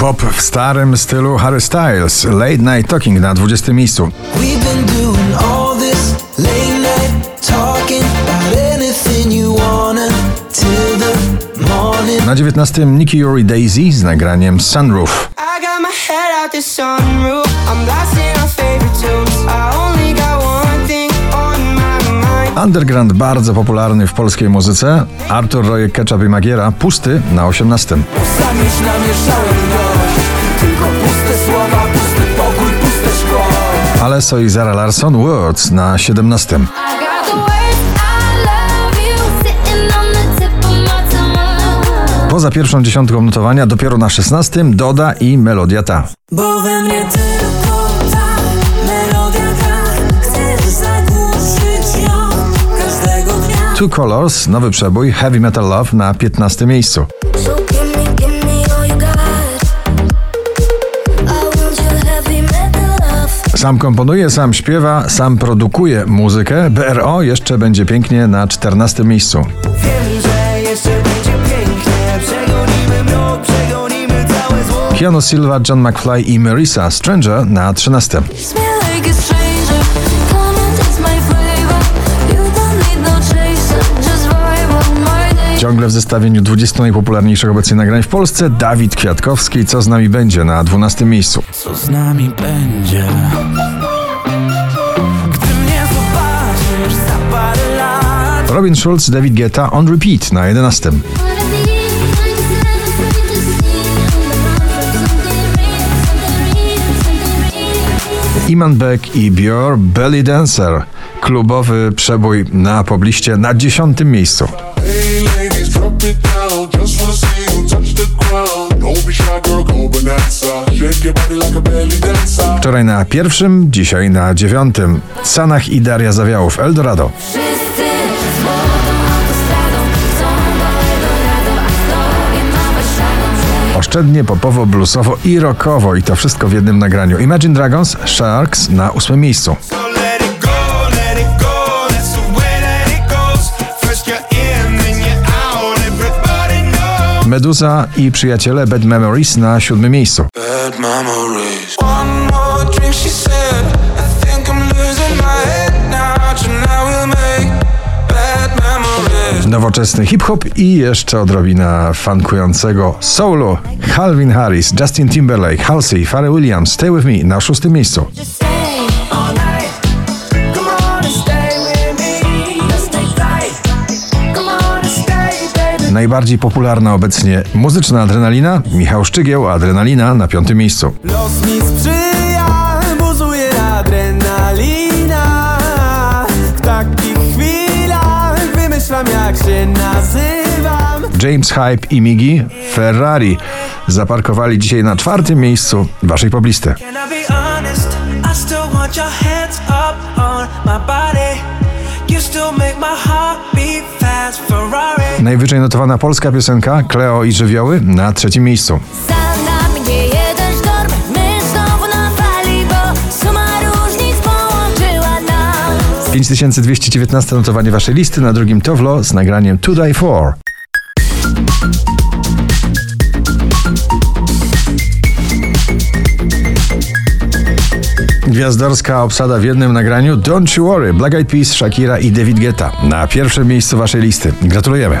Pop w starym stylu Harry Styles. Late Night Talking na 20 miejscu. Na 19 Nicky Yuri Daisy z nagraniem Sunroof. Underground bardzo popularny w polskiej muzyce. Artur Rojek Ketchup i Magiera pusty na 18. Aleso i Zara Larson Words na 17. I got the words I love you sitting on the tip of my tongue. Poza pierwszą dziesiątką notowania dopiero na 16 Doda i melodia ta. Bo we mnie tylko ta melodia gra, chcesz zagłuszyć ją każdego dnia. Two Colors, nowy przebój Heavy Metal Love na 15 miejscu. Sam komponuje, sam śpiewa, sam produkuje muzykę. BRO jeszcze będzie pięknie na 14 miejscu. Keanu Silva, John McFly i Marisa Stranger na 13. Ciągle w zestawieniu 20 najpopularniejszych obecnie nagrań w Polsce Dawid Kwiatkowski, co z nami będzie na 12 miejscu. Co z nami będzie? Gdy mnie zobaczysz za parę lat Robin Schulz, David Guetta on repeat na 11. Wanna be like something to see. Something real, something real, something real. Iman Beck i Bior Belly Dancer. Klubowy przebój na pobliście na 10 miejscu. Wczoraj na pierwszym, dzisiaj na dziewiątym. Sanach i Daria Zawiałów, Eldorado. Oszczędnie, popowo, bluesowo i rockowo i to wszystko w jednym nagraniu. Imagine Dragons, Sharks na ósmym miejscu. Meduza i przyjaciele Bad Memories na siódmym miejscu. Nowoczesny hip-hop i jeszcze odrobina funkującego soulu. Calvin Harris, Justin Timberlake, Halsey, Pharrell Williams, Stay With Me na szóstym miejscu. Najbardziej popularna obecnie muzyczna adrenalina, Michał Szczygieł, Adrenalina na piątym miejscu. Los mi sprzyja, buzuje adrenalina. W takich chwilach wymyślam jak się nazywam. James Hype i Migi Ferrari zaparkowali dzisiaj na czwartym miejscu waszej poblisty. Can I be honest? I still want your hands up on my body. Najwyżej notowana polska piosenka Kleo i Żywioły na trzecim miejscu. różnic połączyła nas. 5219 notowanie waszej listy, na drugim Towlo z nagraniem To Die For. Gwiazdorska obsada w jednym nagraniu Don't You Worry, Black Eyed Peas, Shakira i David Guetta na pierwszym miejscu waszej listy. Gratulujemy.